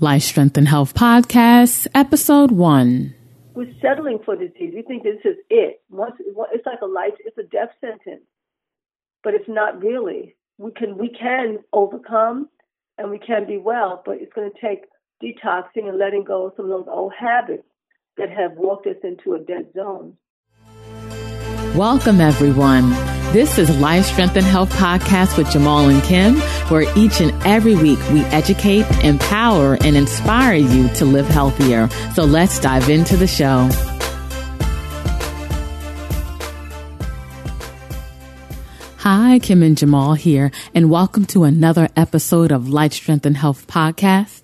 Life Strength and Health Podcast, Episode 1. We're settling for disease. We think this is it. Once it's like a life, it's a death sentence, but it's not really. We can we can overcome, and we can be well, but it's going to take detoxing and letting go of some of those old habits that have walked us into a dead zone. Welcome, everyone. This is Life Strength and Health Podcast with Jamal and Kim, where each and every week we educate, empower, and inspire you to live healthier. So let's dive into the show. Hi, Kim and Jamal here, and welcome to another episode of Life Strength and Health Podcast.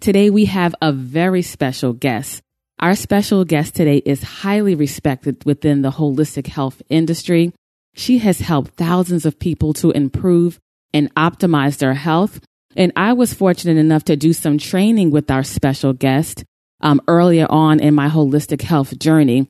Today we have a very special guest. Our special guest today is highly respected within the holistic health industry. She has helped thousands of people to improve and optimize their health. And I was fortunate enough to do some training with our special guest um, earlier on in my holistic health journey.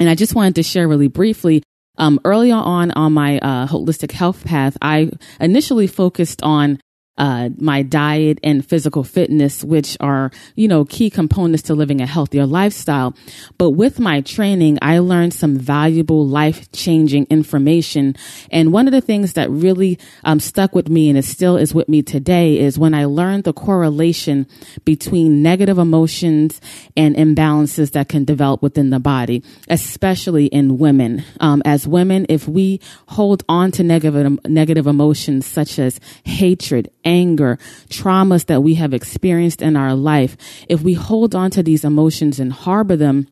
And I just wanted to share really briefly. Um, earlier on on my uh, holistic health path, I initially focused on uh, my diet and physical fitness, which are, you know, key components to living a healthier lifestyle. But with my training, I learned some valuable life changing information. And one of the things that really um, stuck with me and it still is with me today is when I learned the correlation between negative emotions and imbalances that can develop within the body, especially in women. Um, as women, if we hold on to negative, negative emotions such as hatred, anger, traumas that we have experienced in our life, if we hold on to these emotions and harbor them,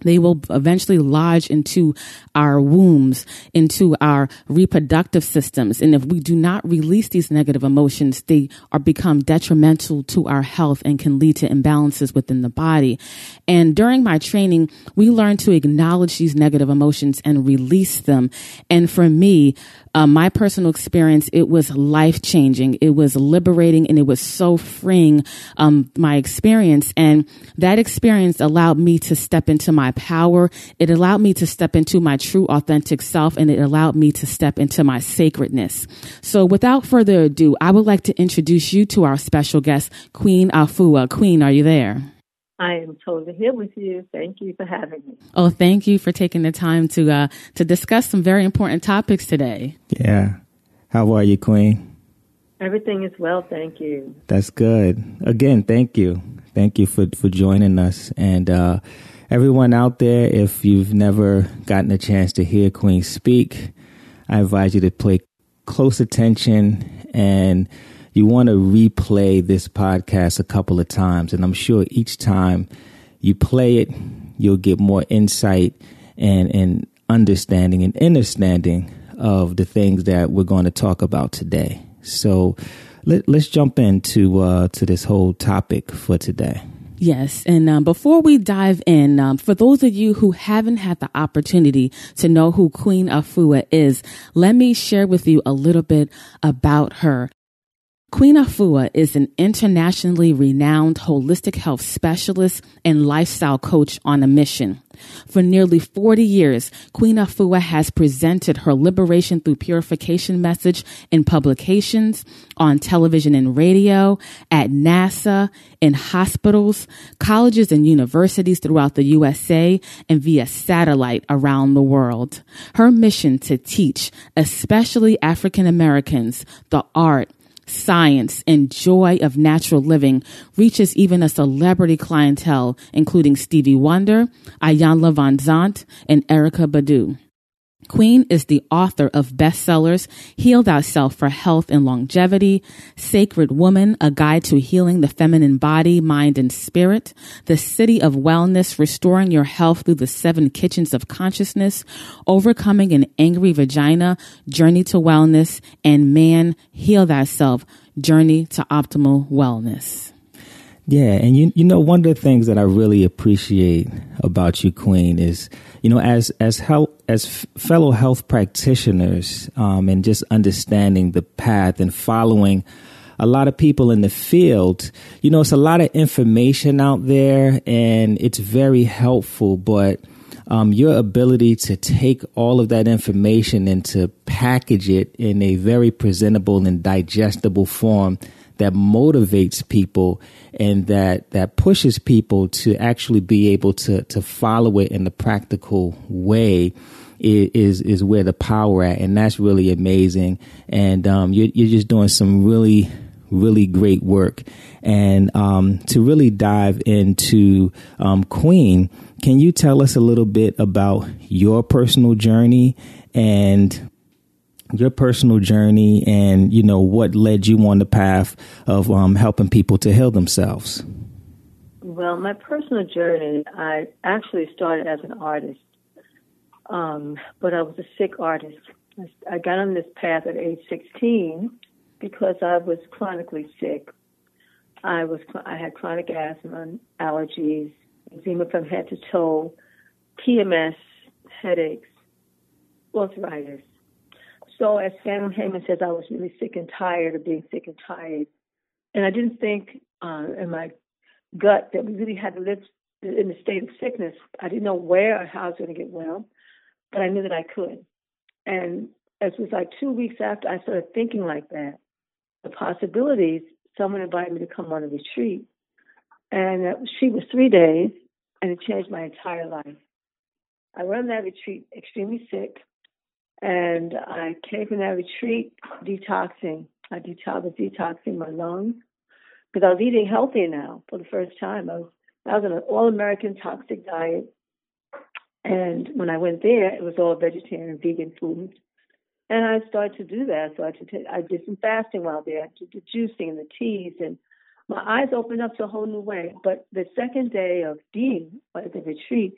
they will eventually lodge into our wombs, into our reproductive systems. And if we do not release these negative emotions, they are become detrimental to our health and can lead to imbalances within the body. And during my training, we learned to acknowledge these negative emotions and release them. And for me, uh, my personal experience, it was life changing. It was liberating and it was so freeing, um, my experience. And that experience allowed me to step into my power. It allowed me to step into my true authentic self and it allowed me to step into my sacredness. So without further ado, I would like to introduce you to our special guest, Queen Afua. Queen, are you there? I am totally here with you. Thank you for having me. Oh, thank you for taking the time to uh, to discuss some very important topics today. Yeah. How are you, Queen? Everything is well, thank you. That's good. Again, thank you. Thank you for, for joining us. And uh, everyone out there, if you've never gotten a chance to hear Queen speak, I advise you to pay close attention and you want to replay this podcast a couple of times. And I'm sure each time you play it, you'll get more insight and, and understanding and understanding of the things that we're going to talk about today. So let, us jump into uh, to this whole topic for today. Yes. And um, before we dive in, um, for those of you who haven't had the opportunity to know who Queen Afua is, let me share with you a little bit about her. Queen Afua is an internationally renowned holistic health specialist and lifestyle coach on a mission. For nearly 40 years, Queen Afua has presented her liberation through purification message in publications, on television and radio, at NASA, in hospitals, colleges and universities throughout the USA, and via satellite around the world. Her mission to teach, especially African Americans, the art, science, and joy of natural living reaches even a celebrity clientele, including Stevie Wonder, Iyanla Vanzant, and Erykah Badu. Queen is the author of bestsellers Heal Thyself for Health and Longevity, Sacred Woman, A Guide to Healing the Feminine Body, Mind, and Spirit, The City of Wellness, Restoring Your Health Through the Seven Kitchens of Consciousness, Overcoming an Angry Vagina, Journey to Wellness, and Man, Heal Thyself, Journey to Optimal Wellness. Yeah, and you you know one of the things that I really appreciate about you, Queen, is you know as as health as f- fellow health practitioners, um, and just understanding the path and following a lot of people in the field. You know, it's a lot of information out there, and it's very helpful, but. Um, your ability to take all of that information and to package it in a very presentable and digestible form that motivates people and that that pushes people to actually be able to to follow it in the practical way is is where the power at, and that's really amazing. And um, you're you're just doing some really really great work. And um, to really dive into um, Queen, can you tell us a little bit about your personal journey and your personal journey and you know what led you on the path of um, helping people to heal themselves? Well my personal journey i actually started as an artist um, but i was a sick artist. I got on this path at age 16 because i was chronically sick. I was i had chronic asthma allergies eczema from head to toe pms headaches arthritis so as Fannie Hamer says, I was really sick and tired of being sick and tired. And I didn't think uh, in my gut that we really had to live in a state of sickness. I didn't know where or how I was going to get well, but I knew that I could. And it was like two weeks after I started thinking like that, the possibilities, someone invited me to come on a retreat. And uh, she was three days, and it changed my entire life. I went on that retreat extremely sick. And I came from that retreat detoxing. I detox, was detoxing my lungs because I was eating healthy now for the first time. I was, I was on an all American toxic diet. And when I went there, it was all vegetarian, vegan food. And I started to do that. So I, take, I did some fasting while there, I did the juicing and the teas, and my eyes opened up to a whole new way. But the second day of being at the retreat,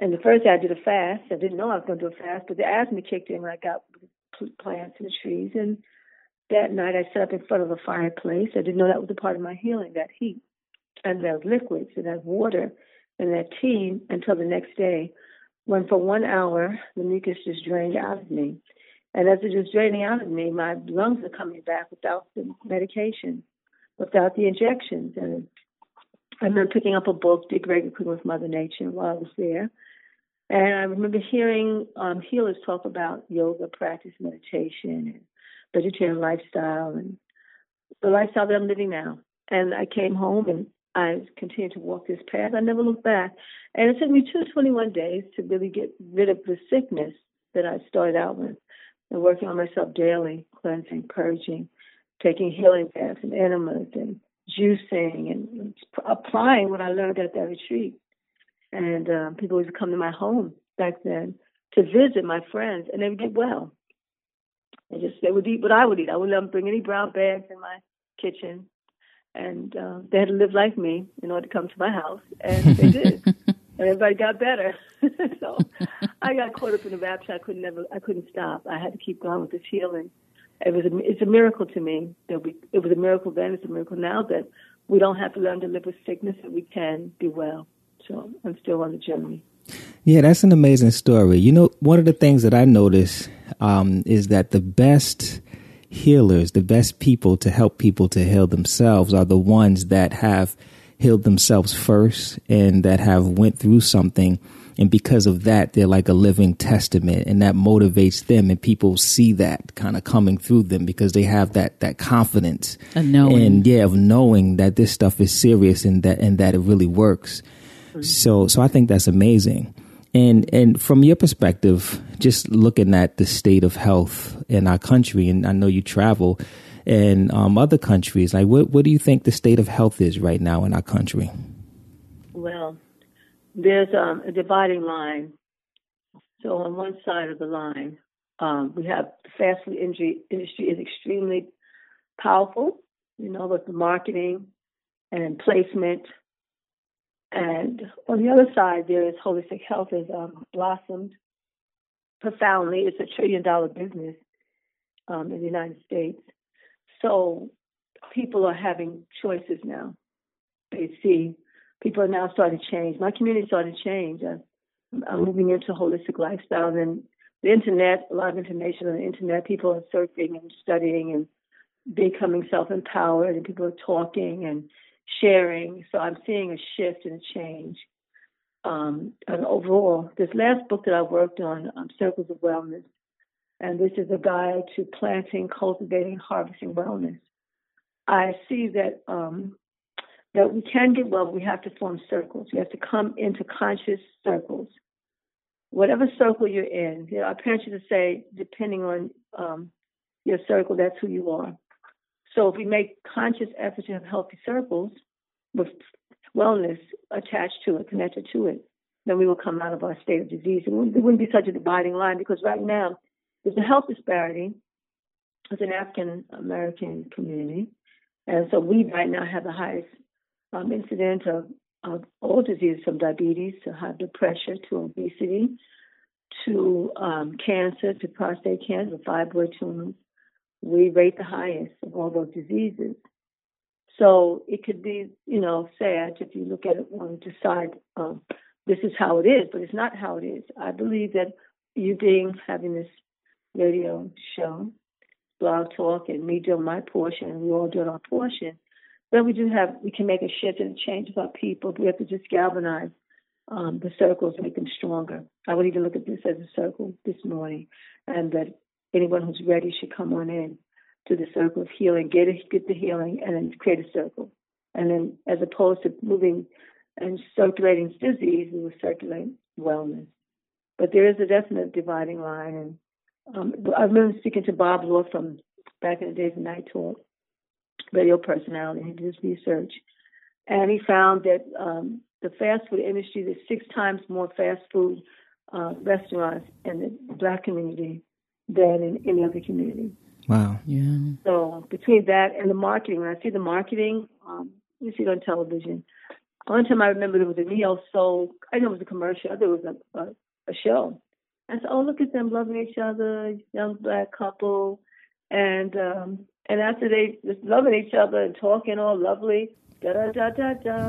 and the first day I did a fast. I didn't know I was going to do a fast, but the asthma kicked in when I got plants and trees. And that night I sat up in front of a fireplace. I didn't know that was a part of my healing, that heat and those liquids and that water and that tea until the next day when for one hour the mucus just drained out of me. And as it was draining out of me, my lungs are coming back without the medication, without the injections. And I remember picking up a book, Dig Regular Cooking with Mother Nature, while I was there. And I remember hearing um, healers talk about yoga practice, meditation, and vegetarian lifestyle, and the lifestyle that I'm living now. And I came home and I continued to walk this path. I never looked back. And it took me 221 days to really get rid of the sickness that I started out with and working on myself daily, cleansing, purging, taking healing baths and enemas and juicing and applying what I learned at that retreat and uh, people used to come to my home back then to visit my friends, and they would get well. They just they would eat what I would eat. I would let them bring any brown bags in my kitchen, and uh, they had to live like me in order to come to my house, and they did. and everybody got better. so I got caught up in the rapture. I couldn't never. I couldn't stop. I had to keep going with this healing. It was. A, it's a miracle to me that we. It was a miracle then. It's a miracle now that we don't have to learn to live with sickness. That we can be well. So I'm still on the journey. Yeah, that's an amazing story. You know, one of the things that I notice um, is that the best healers, the best people to help people to heal themselves are the ones that have healed themselves first and that have went through something and because of that they're like a living testament and that motivates them and people see that kind of coming through them because they have that that confidence and knowing and yeah of knowing that this stuff is serious and that and that it really works so, so I think that's amazing. And and from your perspective, just looking at the state of health in our country, and I know you travel and um, other countries. Like, what what do you think the state of health is right now in our country? Well, there's um, a dividing line. So on one side of the line, um, we have the fast food industry, industry is extremely powerful. You know, with the marketing and placement and on the other side, there is holistic health has um, blossomed profoundly. It's a trillion dollar business um, in the United States. So people are having choices now. They see people are now starting to change. My community starting to change. I'm moving into holistic lifestyle and the internet, a lot of information on the internet. People are surfing and studying and becoming self empowered, and people are talking and sharing. So I'm seeing a shift and a change. Um, and overall, this last book that I worked on, um, Circles of Wellness, and this is a guide to planting, cultivating, harvesting wellness. I see that um, that we can get well, but we have to form circles. We have to come into conscious circles. Whatever circle you're in, you know, our parents used to say, depending on um, your circle, that's who you are. So if we make conscious efforts to have healthy circles with wellness attached to it, connected to it, then we will come out of our state of disease. It wouldn't, it wouldn't be such a dividing line because right now there's a health disparity as an African American community. And so we right now have the highest um, incident of, of all diseases from diabetes to high blood pressure to obesity to um, cancer to prostate cancer, fibroid tumors. We rate the highest of all those diseases. So it could be, you know, sad if you look at it and decide um, this is how it is, but it's not how it is. I believe that you being having this radio show, blog talk, and me doing my portion, and we all doing our portion, then we do have we can make a shift and a change of our people. We have to just galvanize um, the circles, make them stronger. I would even look at this as a circle this morning, and that anyone who's ready should come on in to the circle of healing, get it, get the healing, and then create a circle. And then, as opposed to moving and circulating disease, we will circulate wellness. But there is a definite dividing line, and um, I remember speaking to Bob Law from back in the days of Night Talk, radio personality, he did his research, and he found that um, the fast food industry, there's six times more fast food uh, restaurants in the black community than in any other community. Wow. Yeah. So between that and the marketing, when I see the marketing, um, you see it on television. One time I remember there was a neo soul. I know it was a commercial. I thought it was a, a, a show. I said, "Oh, look at them loving each other, young black couple," and um, and after they just loving each other and talking all lovely, da da da da da.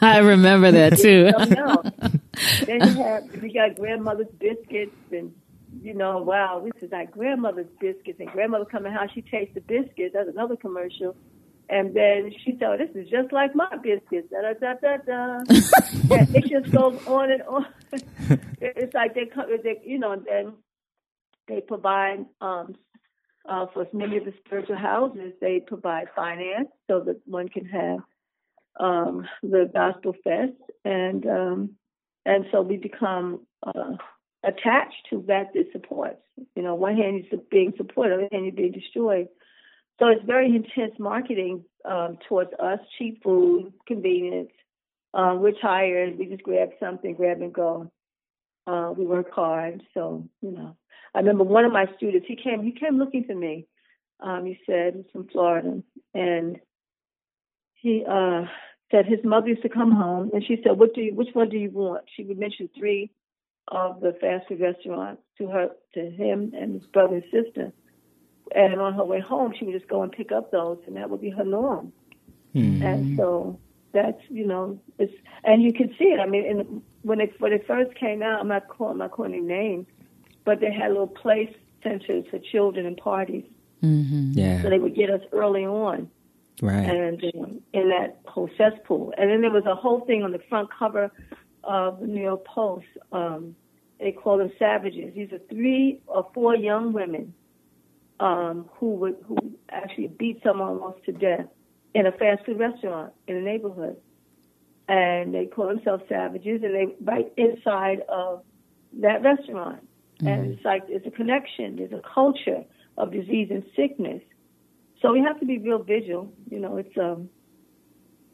I remember that too. then you have we got grandmother's biscuits and you know, wow, this is like grandmother's biscuits and grandmother coming how she tastes the biscuits. That's another commercial. And then she said, oh, this is just like my biscuits. Da da da da da. and it just goes on and on. it's like they come, they, you know, and then they provide um, uh, for many of the spiritual houses, they provide finance so that one can have um, the gospel fest, and um, and so we become uh, attached to that that supports. You know, one hand is being supported, other hand you're being destroyed. So it's very intense marketing um, towards us, cheap food, convenience. Uh, we're tired. We just grab something, grab and go. Uh, we work hard, so you know. I remember one of my students. He came. He came looking for me. Um, he said he's from Florida, and he uh, said his mother used to come home, and she said, "What do you? Which one do you want?" She would mention three of the fast food restaurants to her, to him, and his brother and sister. And on her way home, she would just go and pick up those, and that would be her norm. Mm. And so that's you know, it's and you can see it. I mean, in, when it when it first came out, I'm not calling, I'm not calling names, but they had little place centers for children and parties. Mm-hmm. Yeah. So they would get us early on. Right. And um, in that whole cesspool. And then there was a whole thing on the front cover of the New York Post. Um, they call them savages. These are three or four young women um, who would who actually beat someone almost to death in a fast food restaurant in a neighborhood. And they call themselves savages, and they right inside of that restaurant. Mm-hmm. And it's like there's a connection, there's a culture of disease and sickness. So we have to be real vigilant. You know, it's um.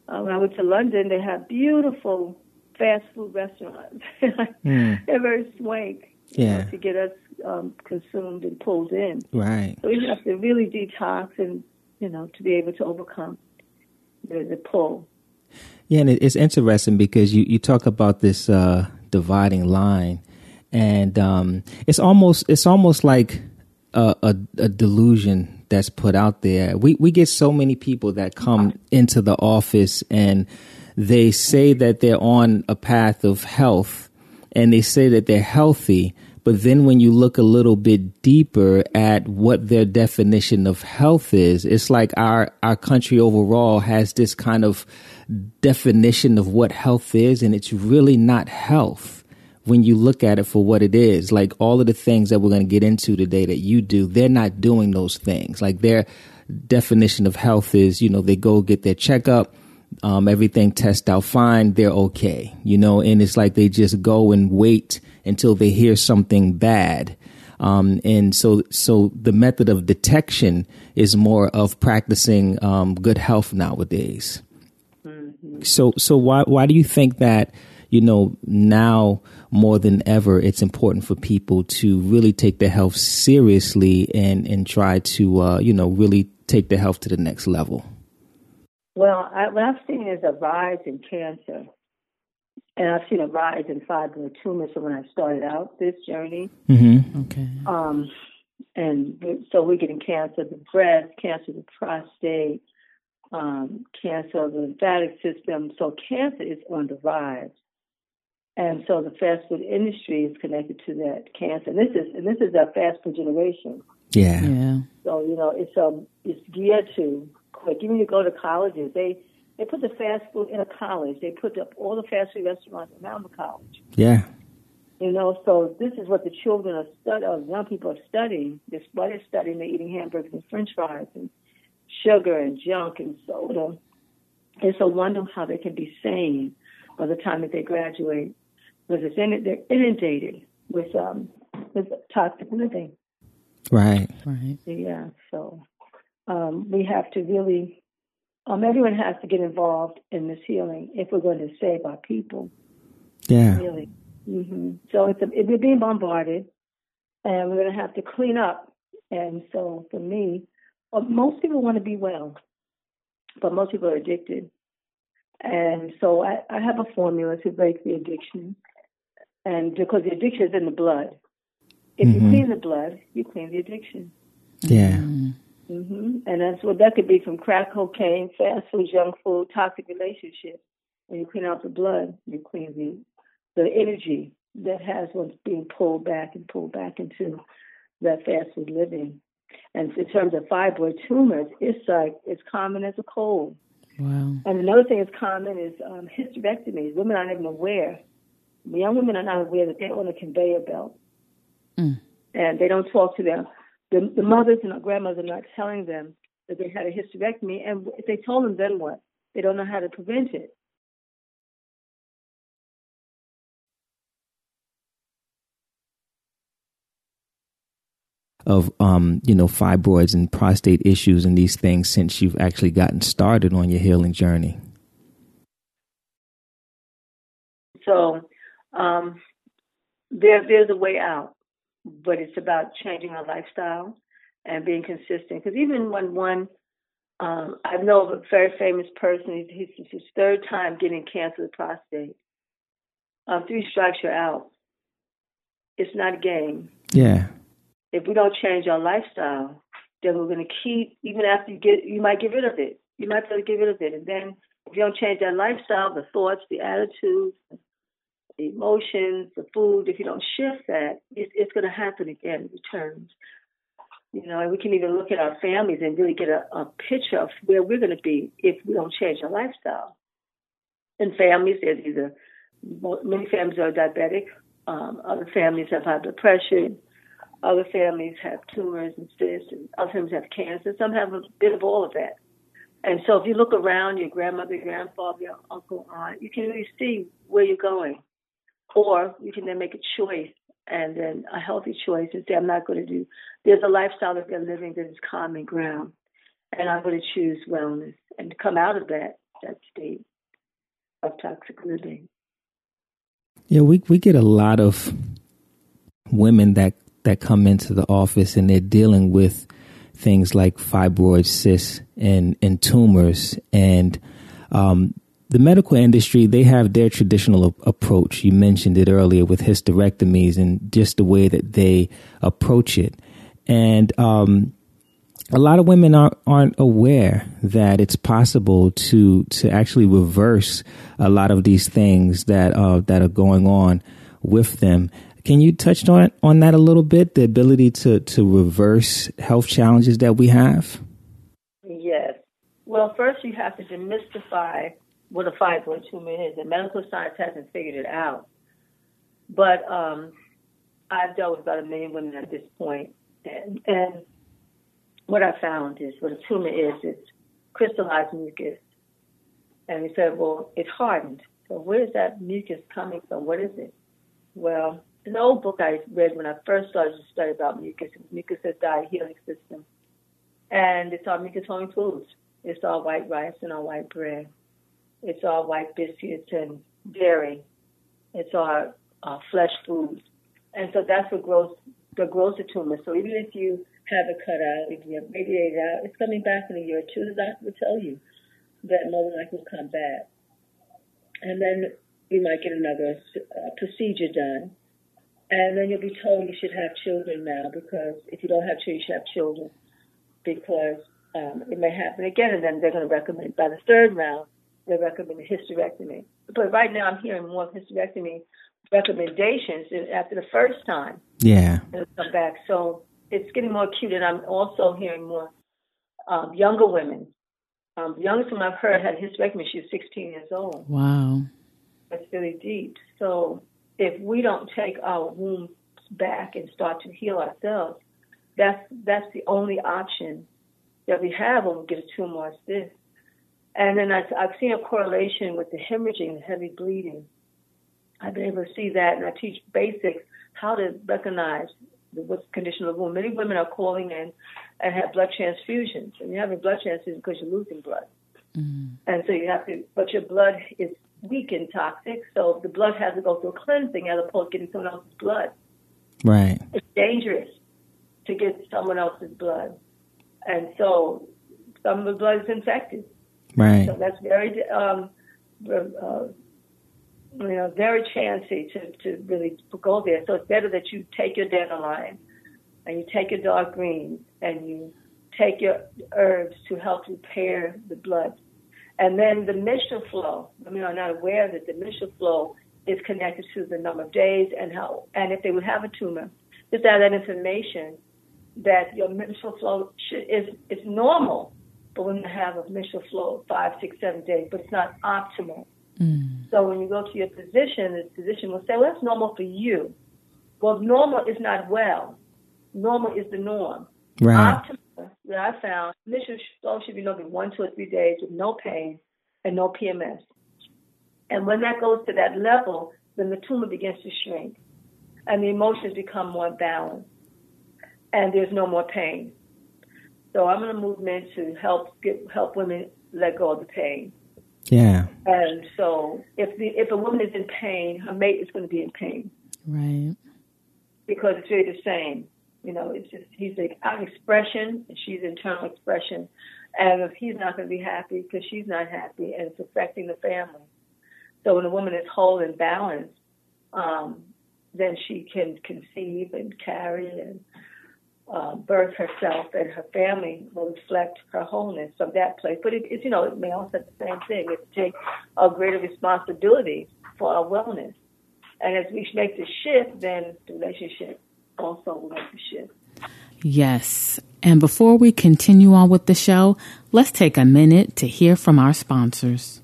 Uh, when I went to London, they have beautiful fast food restaurants. mm. They're very swank. Yeah. Know, to get us um, consumed and pulled in. Right. So we have to really detox and you know to be able to overcome the, the pull. Yeah, and it's interesting because you you talk about this uh, dividing line, and um, it's almost it's almost like a, a, a, delusion that's put out there. We we get so many people that come into the office and they say that they're on a path of health, and they say that they're healthy. But then when you look a little bit deeper at what their definition of health is, it's like our, our country overall has this kind of definition of what health is, and it's really not health when you look at it for what it is, like all of the things that we're going to get into today that you do, they're not doing those things. Like they're definition of health is, you know, they go get their checkup, um, everything tests out fine, they're okay, you know, and it's like they just go and wait until they hear something bad. Um, and so, so the method of detection is more of practicing um, good health nowadays. Mm-hmm. So, so why why do you think that you know now more than ever it's important for people to really take their health seriously and and try to uh, you know really take their health to the next level? Well, I, what I've seen is a rise in cancer, and I've seen a rise in fibroid tumors from when I started out this journey. Mm-hmm. Okay. Um, and so we're getting cancer of the breast, cancer of the prostate, um, cancer of the lymphatic system. So cancer is on the rise. And so the fast food industry is connected to that cancer. And this is and this is a fast food generation. Yeah. Yeah. So you know it's um it's geared to quick. Even you go to colleges, they they put the fast food in a college. They put up all the fast food restaurants around the college. Yeah. You know, so this is what the children are studying, young people are studying. This what they're studying. They're eating hamburgers and French fries and sugar and junk and soda. It's a wonder how they can be sane by the time that they graduate, because it's in, they're inundated with um with toxic living. Right. Right. Yeah. So um, we have to really, um, everyone has to get involved in this healing if we're going to save our people. Yeah. Really. Mm-hmm. So it's a, it, we're being bombarded, and we're going to have to clean up. And so for me, well, most people want to be well, but most people are addicted. And so I, I have a formula to break the addiction, and because the addiction is in the blood. If mm-hmm. you clean the blood, you clean the addiction. Yeah. Mm-hmm. And that's what that could be from crack cocaine, fast food, junk food, toxic relationships. When you clean out the blood, you clean the the energy that has what's being pulled back and pulled back into that fast food living. And in terms of fibroid tumors, it's like it's common as a cold. Wow. And another thing that's common is um, hysterectomies. Women aren't even aware. Young women are not aware that they're on a conveyor belt. Mm. And they don't talk to them the, the mothers and the grandmothers are not telling them that they had a hysterectomy, and if they told them, then what? They don't know how to prevent it. Of um, you know, fibroids and prostate issues and these things since you've actually gotten started on your healing journey. So, um, there, there's a way out but it's about changing our lifestyle and being consistent. Because even when one, um, I know of a very famous person, he's, he's his third time getting cancer of the prostate. Um, three strikes, you're out. It's not a game. Yeah. If we don't change our lifestyle, then we're going to keep, even after you get, you might get rid of it. You might be able to get rid of it. And then if you don't change that lifestyle, the thoughts, the attitudes, the emotions, the food, if you don't shift that, it, it's going to happen again. It returns. You know, and we can even look at our families and really get a, a picture of where we're going to be if we don't change our lifestyle. In families, there's either many families are diabetic, um, other families have high pressure, other families have tumors and cysts, and other families have cancer. Some have a bit of all of that. And so, if you look around your grandmother, grandfather, your uncle, aunt, you can really see where you're going. Or you can then make a choice and then a healthy choice and say, I'm not going to do, there's a lifestyle that they're living that is common ground. And I'm going to choose wellness and come out of that, that state of toxic living. Yeah, we, we get a lot of women that, that come into the office and they're dealing with things like fibroid cysts and, and tumors. And um, the medical industry, they have their traditional approach. You mentioned it earlier with hysterectomies and just the way that they approach it. And um, a lot of women aren't, aren't aware that it's possible to to actually reverse a lot of these things that uh, that are going on with them. Can you touch on on that a little bit? The ability to to reverse health challenges that we have. Yes. Well, first you have to demystify what a fibroid tumor is, and medical science hasn't figured it out. But um, I've dealt with about a million women at this point, and, and what I found is what a tumor is, it's crystallized mucus. And he said, well, it's hardened. So where's that mucus coming from? What is it? Well, an old book I read when I first started to study about mucus, mucusless diet healing system. And it's our mucus forming foods. It's our white rice and our white bread. It's all white biscuits and dairy. It's all our flesh foods. And so that's what grows the grows the tumor. So even if you have it cut out, if you have radiated out, it's coming back in a year or two. The doctor will tell you that than likely will come back. And then you might get another uh, procedure done. And then you'll be told you should have children now because if you don't have children, you should have children because um, it may happen again. And then they're going to recommend, by the third round, they recommend a hysterectomy. But right now I'm hearing more hysterectomy recommendations after the first time. Yeah. Come back. So it's getting more acute. And I'm also hearing more um, younger women. Um, the youngest one I've heard had hysterectomy. She was 16 years old. Wow. That's really deep. So if we don't take our wombs back and start to heal ourselves, that's that's the only option that we have when we get a tumor like this. And then I, I've seen a correlation with the hemorrhaging, the heavy bleeding. I've been able to see that, and I teach basics how to recognize the what's condition of the wound. Many women are calling in and have blood transfusions, and you're having blood transfusions because you're losing blood. Mm-hmm. And so you have to, but your blood is weak and toxic, so the blood has to go through cleansing as opposed to getting someone else's blood. Right. It's dangerous to get someone else's blood, and so some of the blood is infected. Right. So that's very, um, uh, you know, very chancy to, to really go there. So it's better that you take your dandelion and you take your dark greens and you take your herbs to help repair the blood. And then the menstrual flow. I mean, I'm not aware that the menstrual flow is connected to the number of days and how, and if they would have a tumor, just add that information that your menstrual flow should, is, is normal but women have a menstrual flow of five, six, seven days, but it's not optimal. Mm. So when you go to your physician, the physician will say, well, that's normal for you. Well, normal is not well. Normal is the norm. Right. Optimal, that I found, menstrual flow should be no more one, two, or three days with no pain and no PMS. And when that goes to that level, then the tumor begins to shrink and the emotions become more balanced and there's no more pain. So I'm in a movement to help get help women let go of the pain. Yeah. And so if the if a woman is in pain, her mate is going to be in pain. Right. Because it's really the same. You know, it's just he's like out expression and she's internal expression. And if he's not going to be happy because she's not happy and it's affecting the family. So when a woman is whole and balanced, um, then she can conceive and carry and uh, birth herself and her family will reflect her wholeness from that place. But it, it's, you know, it may also the same thing. We have to take a greater responsibility for our wellness. And as we make the shift, then the relationship also will make the shift. Yes. And before we continue on with the show, let's take a minute to hear from our sponsors.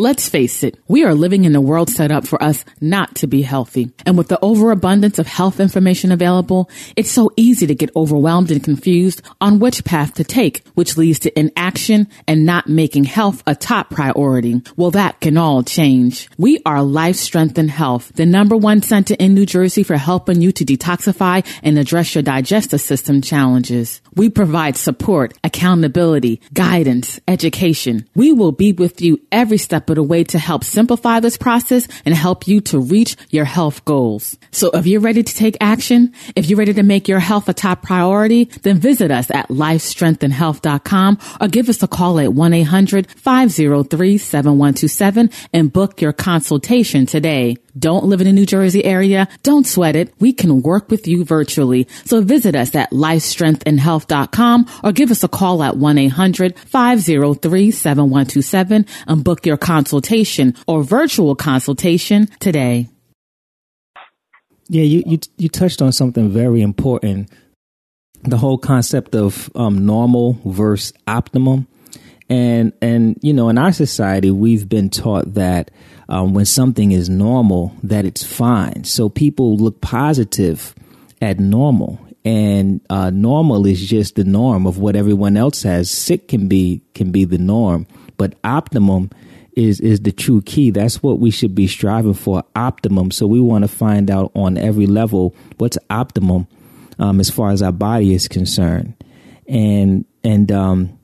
Let's face it, we are living in a world set up for us not to be healthy. And with the overabundance of health information available, it's so easy to get overwhelmed and confused on which path to take, which leads to inaction and not making health a top priority. Well, that can all change. We are Life Strength and Health, the number one center in New Jersey for helping you to detoxify and address your digestive system challenges. We provide support, accountability, guidance, education. We will be with you every step but a way to help simplify this process and help you to reach your health goals. So if you're ready to take action, if you're ready to make your health a top priority, then visit us at lifestrengthandhealth.com or give us a call at 1-800-503-7127 and book your consultation today. Don't live in the New Jersey area? Don't sweat it. We can work with you virtually. So visit us at lifestrengthandhealth.com or give us a call at 1-800-503-7127 and book your consultation or virtual consultation today. Yeah, you, you, you touched on something very important. The whole concept of um, normal versus optimum. And, and, you know, in our society, we've been taught that um, when something is normal, that it's fine. So people look positive at normal and uh, normal is just the norm of what everyone else has. Sick can be can be the norm, but optimum is is the true key. That's what we should be striving for. Optimum. So we want to find out on every level what's optimum um, as far as our body is concerned, and and um,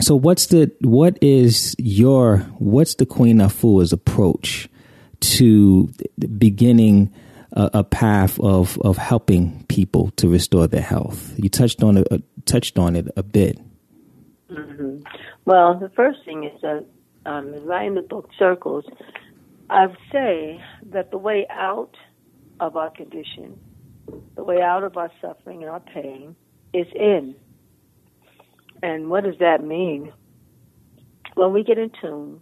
so what's the what is your what's the Queen Afua's approach to beginning a, a, path of of helping people to restore their health? You touched on it uh, touched on it a bit. Mm-hmm. Well, the first thing is that um, writing the book Circles, I say that the way out of our condition, the way out of our suffering and our pain, is in. And what does that mean? When we get in tune,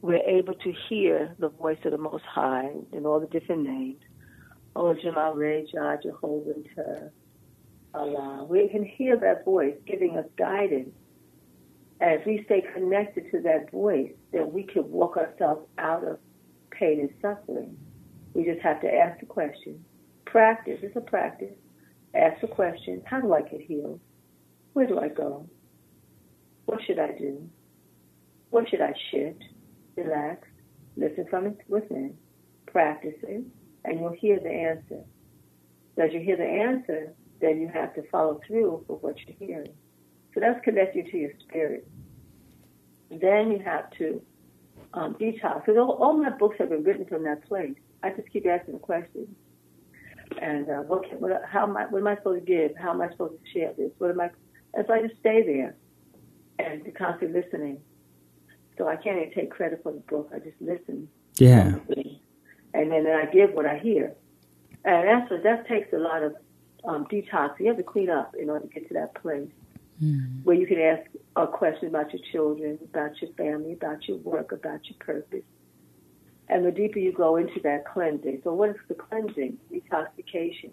we're able to hear the voice of the Most High in all the different names. Oh, Jamal Jah, Jehovah, Allah. We can hear that voice giving us guidance as we stay connected to that voice, then we can walk ourselves out of pain and suffering. We just have to ask the question. Practice, it's a practice. Ask the question, how do I get healed? Where do I go? What should I do? What should I shift? Relax, listen from within, practice it, and you'll hear the answer. As you hear the answer, then you have to follow through with what you're hearing. So that's connecting to your spirit. Then you have to um, detox. Because all, all, my books have been written from that place. I just keep asking the questions. And uh, what, can, what, how am I, what am I supposed to give? How am I supposed to share this? What am I? And so I just stay there and be constantly listening. So I can't even take credit for the book. I just listen. Yeah. And then I give what I hear. And that's what, that takes a lot of um, detox. You have to clean up in order to get to that place mm. where you can ask a question about your children, about your family, about your work, about your purpose. And the deeper you go into that cleansing. So what is the cleansing? Detoxification.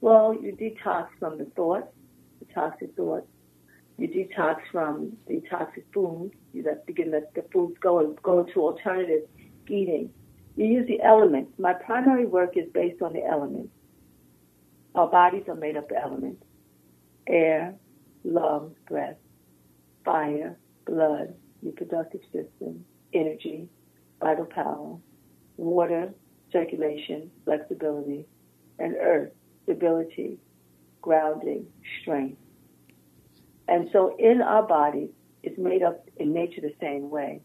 Well, you detox from the thoughts, the toxic thoughts. You detox from the toxic foods. You let begin let the foods go and go into alternative eating. You use the elements. My primary work is based on the elements. Our bodies are made up of elements. Air, lungs, breath, fire, blood, reproductive system, energy, vital power, water, circulation, flexibility, and earth, stability, grounding, strength. And so in our body, it's made up in nature the same way.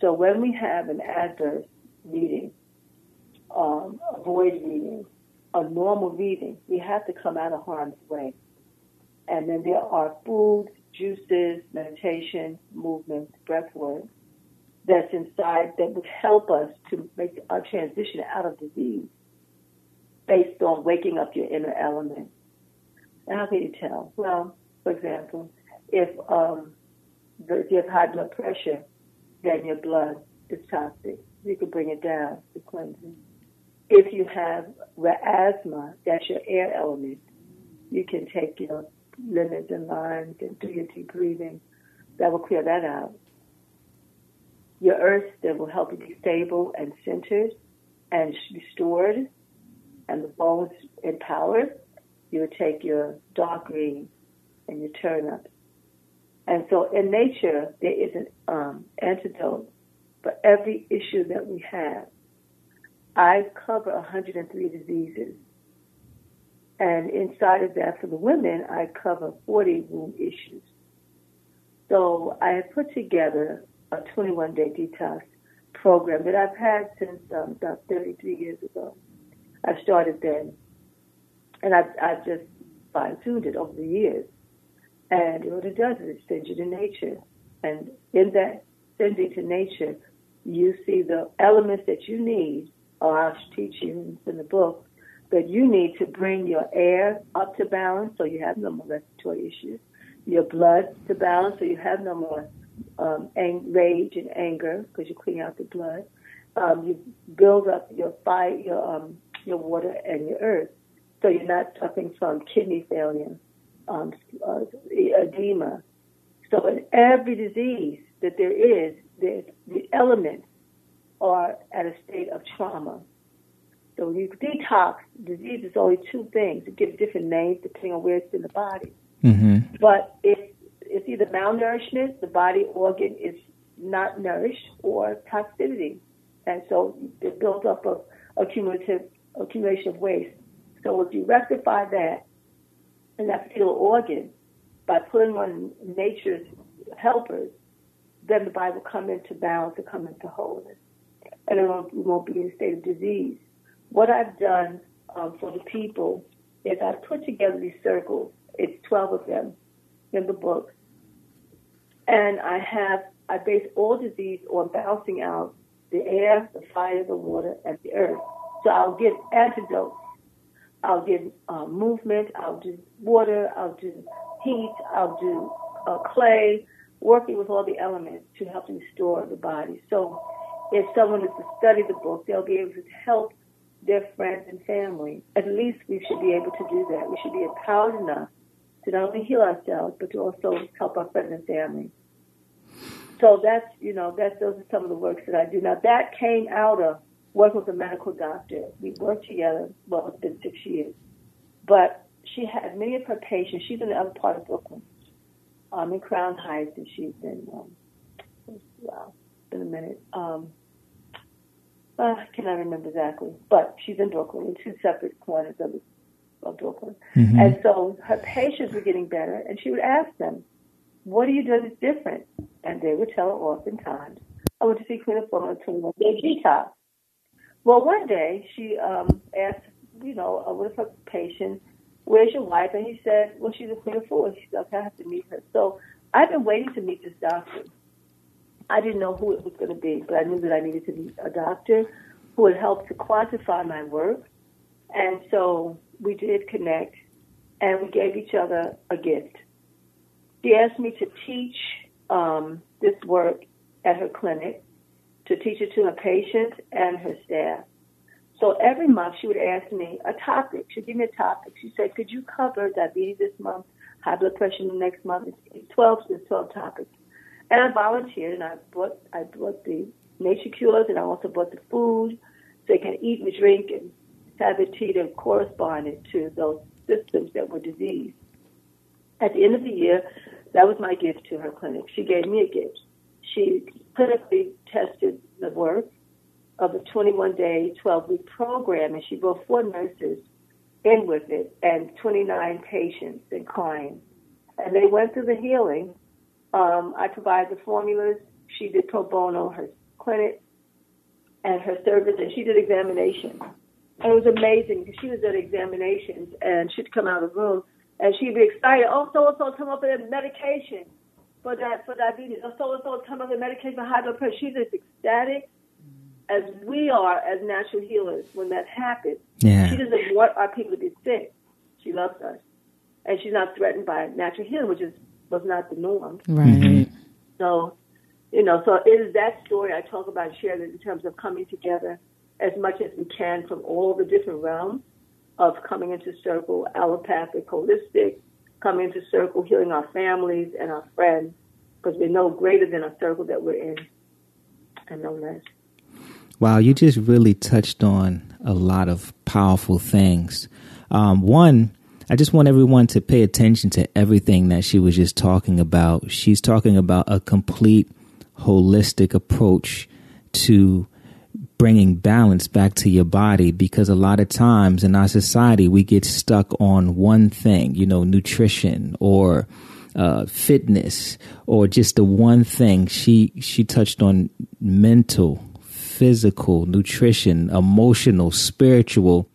So when we have an adverse reading, um, a void reading, a normal reading, we have to come out of harm's way. And then there are foods, juices, meditation, movement, breath work that's inside that would help us to make our transition out of disease based on waking up your inner element. And how can you tell? Well, for example, if um, if you have high blood pressure, then your blood is toxic. You can bring it down to cleansing. If you have asthma, that's your air element. You can take your limits and lines and do your deep breathing. That will clear that out. Your earth that will help you be stable and centered and restored and the bones empowered. You would take your dark green and your turnip. And so in nature, there is an um, antidote for every issue that we have. I cover 103 diseases and inside of that, for the women, I cover 40 womb issues. So I have put together a 21 day detox program that I've had since um, about 33 years ago. I started then, and I've, I've just fine tuned it over the years. And what it does is it sends you to nature. And in that sending to nature, you see the elements that you need, or I'll teach you in the book, that you need to bring your air up to balance so you have no more respiratory issues, your blood to balance so you have no more um, ang- rage and anger because you clean out the blood. Um, you build up your fire, your um, your water and your earth, so you're not suffering from kidney failure, um, uh, edema. So in every disease that there is, the elements are at a state of trauma. So when you detox, disease is only two things. You get different names depending on where it's in the body. Mm-hmm. But if it's either malnourishment, the body organ is not nourished, or toxicity. And so it builds up a accumulative accumulation of waste. So if you rectify that in that particular organ by putting on nature's helpers, then the body will come into balance and come into wholeness. And it won't, it won't be in a state of disease. What I've done um, for the people is I've put together these circles. It's 12 of them in the book. And I have, I base all disease on balancing out the air, the fire, the water, and the earth. So I'll give antidotes. I'll give uh, movement. I'll do water. I'll do heat. I'll do uh, clay, working with all the elements to help restore the body. So if someone is to study the book, they'll be able to help their friends and family. At least we should be able to do that. We should be empowered enough to not only heal ourselves, but to also help our friends and family. So that's, you know, that's, those are some of the works that I do. Now that came out of working with a medical doctor. We worked together, well, it's been six years. But she had many of her patients, she's in the other part of Brooklyn, um, in Crown Heights, and she's in, um, wow, been a minute. Um, uh, I cannot remember exactly, but she's in Brooklyn, in two separate corners of, of Brooklyn. Mm-hmm. And so her patients were getting better, and she would ask them, what do you do that's different? And they would tell her oftentimes, I went to see Queen Afua on a 21 day detox. Well, one day she um, asked, you know, uh, one of her patients, where's your wife? And he said, well, she's a Queen Afua. She said, okay, I have to meet her. So I've been waiting to meet this doctor. I didn't know who it was going to be, but I knew that I needed to meet a doctor who would help to quantify my work. And so we did connect, and we gave each other a gift. She asked me to teach um, this work at her clinic, to teach it to her patients and her staff. So every month she would ask me a topic. She'd give me a topic. She said, could you cover diabetes this month, high blood pressure the next month? It's 12, it's 12 topics. And I volunteered and I brought, I brought the nature cures and I also brought the food so they can eat and drink and have it tea that corresponded to those systems that were diseased. At the end of the year, that was my gift to her clinic. She gave me a gift. She clinically tested the work of a 21 day, 12 week program, and she brought four nurses in with it and 29 patients and clients. And they went through the healing. Um, I provided the formulas. She did pro bono, her clinic, and her service, and she did examinations. And it was amazing because she was at examinations and she'd come out of the room and she'd be excited. Oh, so and so come up with a medication for that for diabetes. Oh, so and so come up with medication for high blood pressure. She's as ecstatic as we are as natural healers when that happens. Yeah. She doesn't want our people to be sick. She loves us, and she's not threatened by natural healing, which is was not the norm. Right. Mm-hmm. So, you know, so it is that story I talk about and share in terms of coming together as much as we can from all the different realms of coming into circle, allopathic, holistic, coming into circle, healing our families and our friends, because we're no greater than a circle that we're in, and no less. Wow, you just really touched on a lot of powerful things. Um, one, I just want everyone to pay attention to everything that she was just talking about. She's talking about a complete holistic approach to bringing balance back to your body because a lot of times in our society we get stuck on one thing, you know, nutrition or uh, fitness or just the one thing. She she touched on mental, physical, nutrition, emotional, spiritual,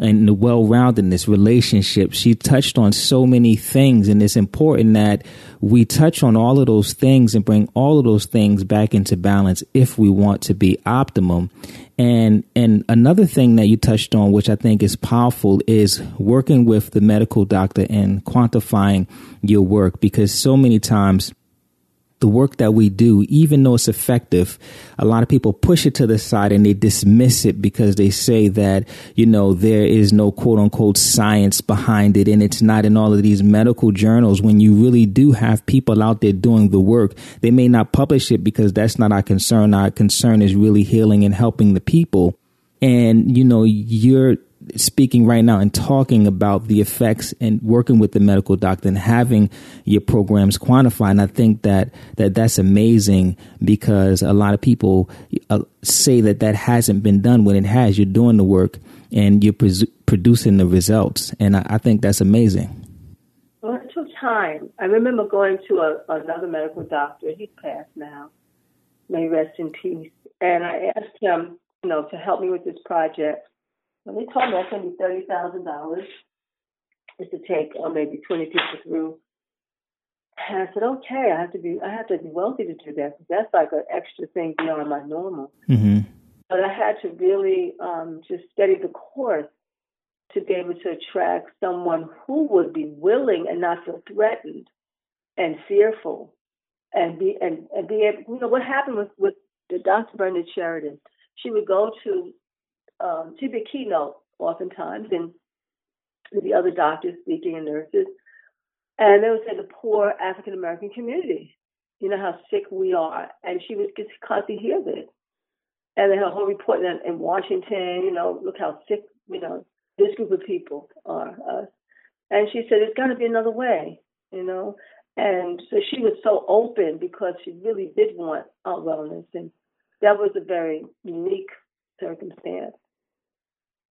and the well-roundedness relationship she touched on so many things and it's important that we touch on all of those things and bring all of those things back into balance if we want to be optimum. And and another thing that you touched on which i think is powerful is working with the medical doctor and quantifying your work because so many times the work that we do, even though it's effective, a lot of people push it to the side and they dismiss it because they say that, you know, there is no quote unquote science behind it and it's not in all of these medical journals. When you really do have people out there doing the work, they may not publish it because that's not our concern. Our concern is really healing and helping the people. And, you know, you're speaking right now and talking about the effects and working with the medical doctor and having your programs quantify. And I think that, that that's amazing because a lot of people uh, say that that hasn't been done when it has. You're doing the work and you're producing the results. And I, I, think that's amazing. It took time. I remember going to a, another medical doctor. He's passed now. May rest in peace. And I asked him, you know, to help me with this project. And they told me that's going to be thirty thousand dollars. Is to take or uh, maybe twenty people through. And I said, okay, I have to be, I have to be wealthy to do that because that's like an extra thing beyond my normal. Mm-hmm. But I had to really um, just study the course to be able to attract someone who would be willing and not feel threatened and fearful and be and, and be able you know what happened with, with the Dr. Brenda Sheridan. She would go to um, she'd be a keynote oftentimes and the other doctors speaking and nurses. And they would say the poor African American community. You know how sick we are. And she would just constantly hear this. And then her whole report in, in Washington, you know, look how sick, you know, this group of people are. And she said, it's got to be another way, you know. And so she was so open because she really did want our wellness. And that was a very unique circumstance.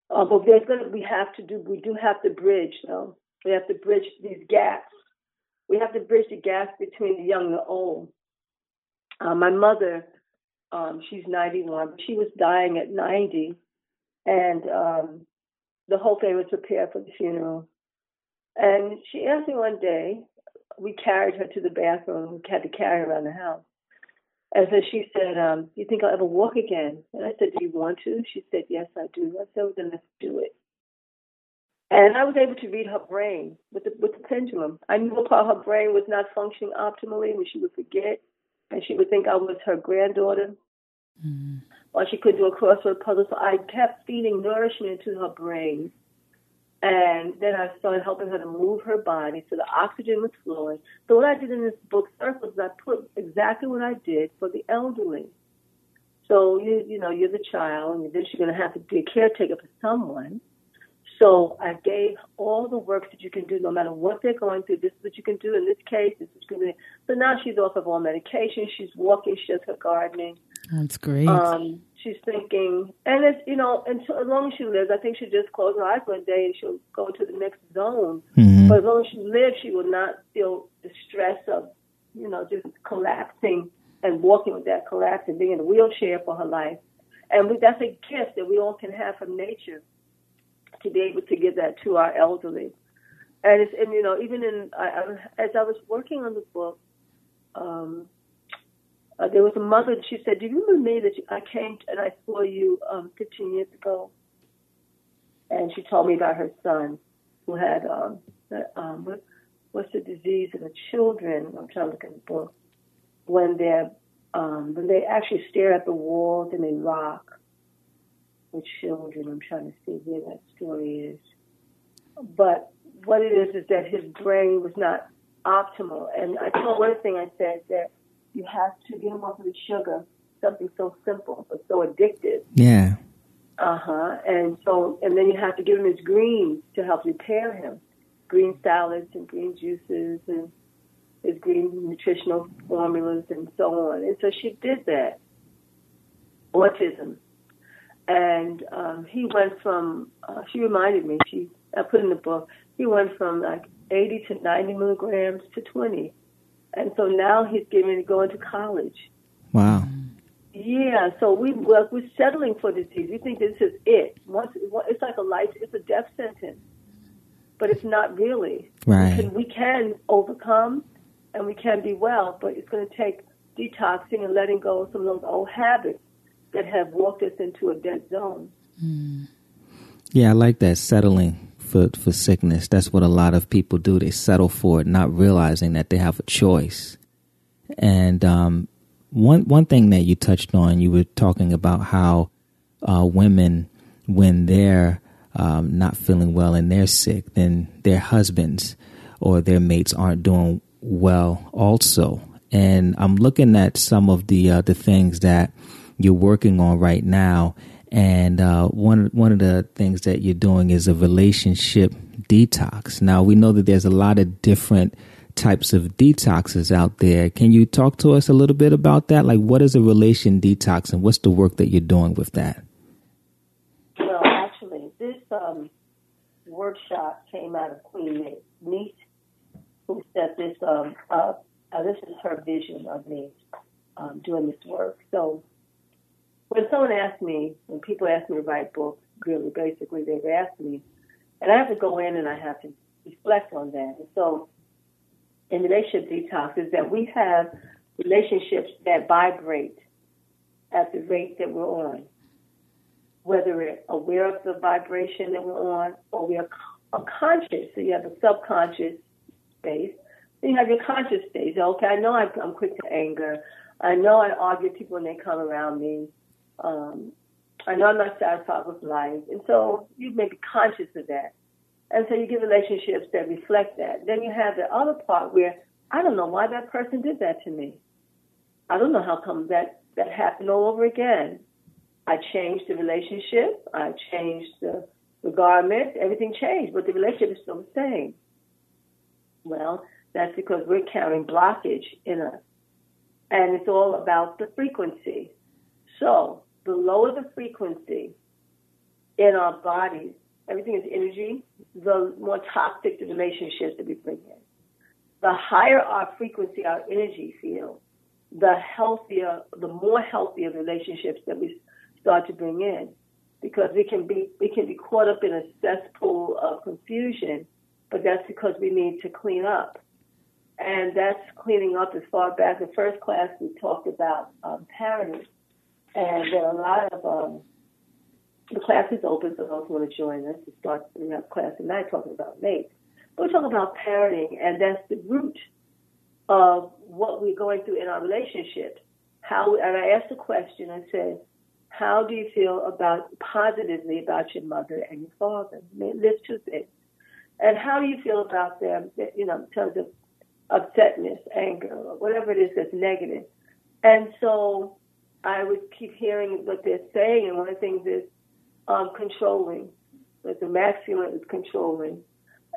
Uh, but there's going to, we have to do, we do have to bridge, though. We have to bridge these gaps. We have to bridge the gaps between the young and the old. Uh, my mother, um, she's 91, but she was dying at 90. And um, the whole family was prepared for the funeral. And she asked me one day, we carried her to the bathroom. We had to carry her around the house. And so she said, um, Do you think I'll ever walk again? And I said, Do you want to? She said, Yes, I do. I said, well, Then let's do it. And I was able to read her brain with the, with the pendulum. I knew part of her brain was not functioning optimally, when she would forget, and she would think I was her granddaughter, mm-hmm. or she could do a crossword puzzle. So I kept feeding nourishment to her brain and then I started helping her to move her body so the oxygen was flowing. So what I did in this book, Circles, is I put exactly what I did for the elderly. So you you know you're the child, and then you're going to have to be a caretaker for someone. So I gave all the work that you can do, no matter what they're going through. This is what you can do in this case. This is going to. So now she's off of all medication. She's walking. She does her gardening. That's great. Um, she's thinking, and it's you know, and so, as long as she lives, I think she'll just close her eyes one day and she'll go to the next zone. Mm-hmm. But as long as she lives, she will not feel the stress of, you know, just collapsing and walking with that collapse and being in a wheelchair for her life. And we, that's a gift that we all can have from nature to be able to give that to our elderly. And it's and you know even in I, I, as I was working on the book. Um, uh, there was a mother, and she said, Do you remember me that you, I came and I saw you um, 15 years ago? And she told me about her son who had, um, um, what, what's the disease of the children? I'm trying to look at the book. When they're, um, when they actually stare at the walls and they rock with children. I'm trying to see where that story is. But what it is is that his brain was not optimal. And I told one thing I said that you have to get him off of the sugar, something so simple but so addictive. Yeah. Uh huh. And so, and then you have to give him his greens to help repair him, green salads and green juices and his green nutritional formulas and so on. And so she did that. Autism. And um, he went from, uh, she reminded me, she, I put in the book, he went from like 80 to 90 milligrams to 20 and so now he's getting to go into college. Wow. Yeah, so we we're, we're settling for disease. We think this is it. Once it's like a life, it's a death sentence, but it's not really. Right. We can, we can overcome, and we can be well, but it's going to take detoxing and letting go of some of those old habits that have walked us into a dead zone. Mm. Yeah, I like that settling for, for sickness. That's what a lot of people do. They settle for it, not realizing that they have a choice. And um, one one thing that you touched on, you were talking about how uh, women, when they're um, not feeling well and they're sick, then their husbands or their mates aren't doing well also. And I'm looking at some of the uh, the things that you're working on right now. And uh, one one of the things that you're doing is a relationship detox. Now we know that there's a lot of different types of detoxes out there. Can you talk to us a little bit about that? Like, what is a relation detox, and what's the work that you're doing with that? Well, actually, this um, workshop came out of Queen Neat, who set this um, up. Uh, this is her vision of me um, doing this work. So when someone asks me, when people ask me to write books, really basically they've asked me, and I have to go in and I have to reflect on that. And so in relationship detox is that we have relationships that vibrate at the rate that we're on. Whether we're aware of the vibration that we're on or we are conscious, so you have a subconscious space, then you have your conscious space. Okay, I know I'm quick to anger. I know I argue with people when they come around me. Um, I know I'm not satisfied with life. And so you may be conscious of that. And so you get relationships that reflect that. Then you have the other part where I don't know why that person did that to me. I don't know how come that, that happened all over again. I changed the relationship. I changed the, the garment. Everything changed, but the relationship is still the same. Well, that's because we're carrying blockage in us. And it's all about the frequency. So the lower the frequency in our bodies, everything is energy, the more toxic the relationships that we bring in. The higher our frequency, our energy field, the healthier, the more healthier relationships that we start to bring in. Because we can be we can be caught up in a cesspool of confusion, but that's because we need to clean up. And that's cleaning up as far back. The first class we talked about um, and there are a lot of um, the class is open for those who want to join us. We start have class tonight talking about mates. But we're talking about parenting, and that's the root of what we're going through in our relationships. How and I asked a question. I said, "How do you feel about positively about your mother and your father?" There's two things. And how do you feel about them? You know, in terms of upsetness, anger, whatever it is that's negative. And so I would keep hearing what they're saying, and one of the things is um, controlling. That the masculine is controlling,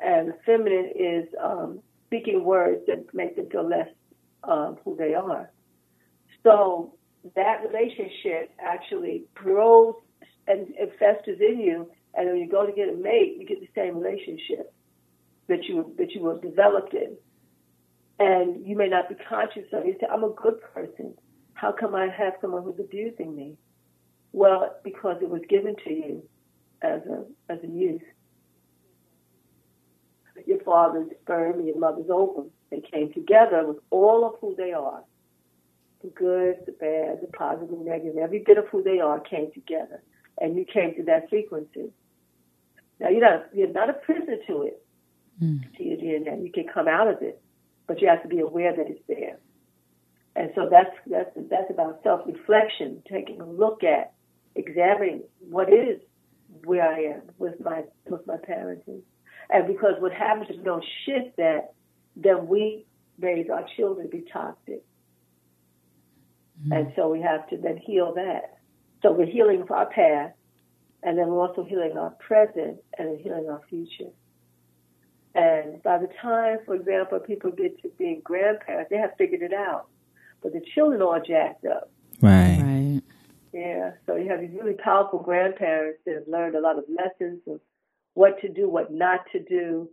and the feminine is um, speaking words that make them feel less um, who they are. So that relationship actually grows and it festers in you, and when you go to get a mate, you get the same relationship that you that you were developed in, and you may not be conscious of. It. You say, "I'm a good person. How come I have someone who's abusing me?" Well, because it was given to you as a as a youth. Your father's sperm and your mother's ovum, they came together with all of who they are. The good, the bad, the positive, the negative, every bit of who they are came together. And you came to that frequency. Now you're not you're not a prisoner to it. Mm. To your DNA. You can come out of it. But you have to be aware that it's there. And so that's that's that's about self reflection, taking a look at examining what is where I am with my with my parenting. And because what happens if we don't shift that, then we raise our children to be toxic. Mm-hmm. And so we have to then heal that. So we're healing our past, and then we're also healing our present and then healing our future. And by the time, for example, people get to being grandparents, they have figured it out. But the children are jacked up. Right. Right. Yeah, so you have these really powerful grandparents that have learned a lot of lessons of what to do, what not to do,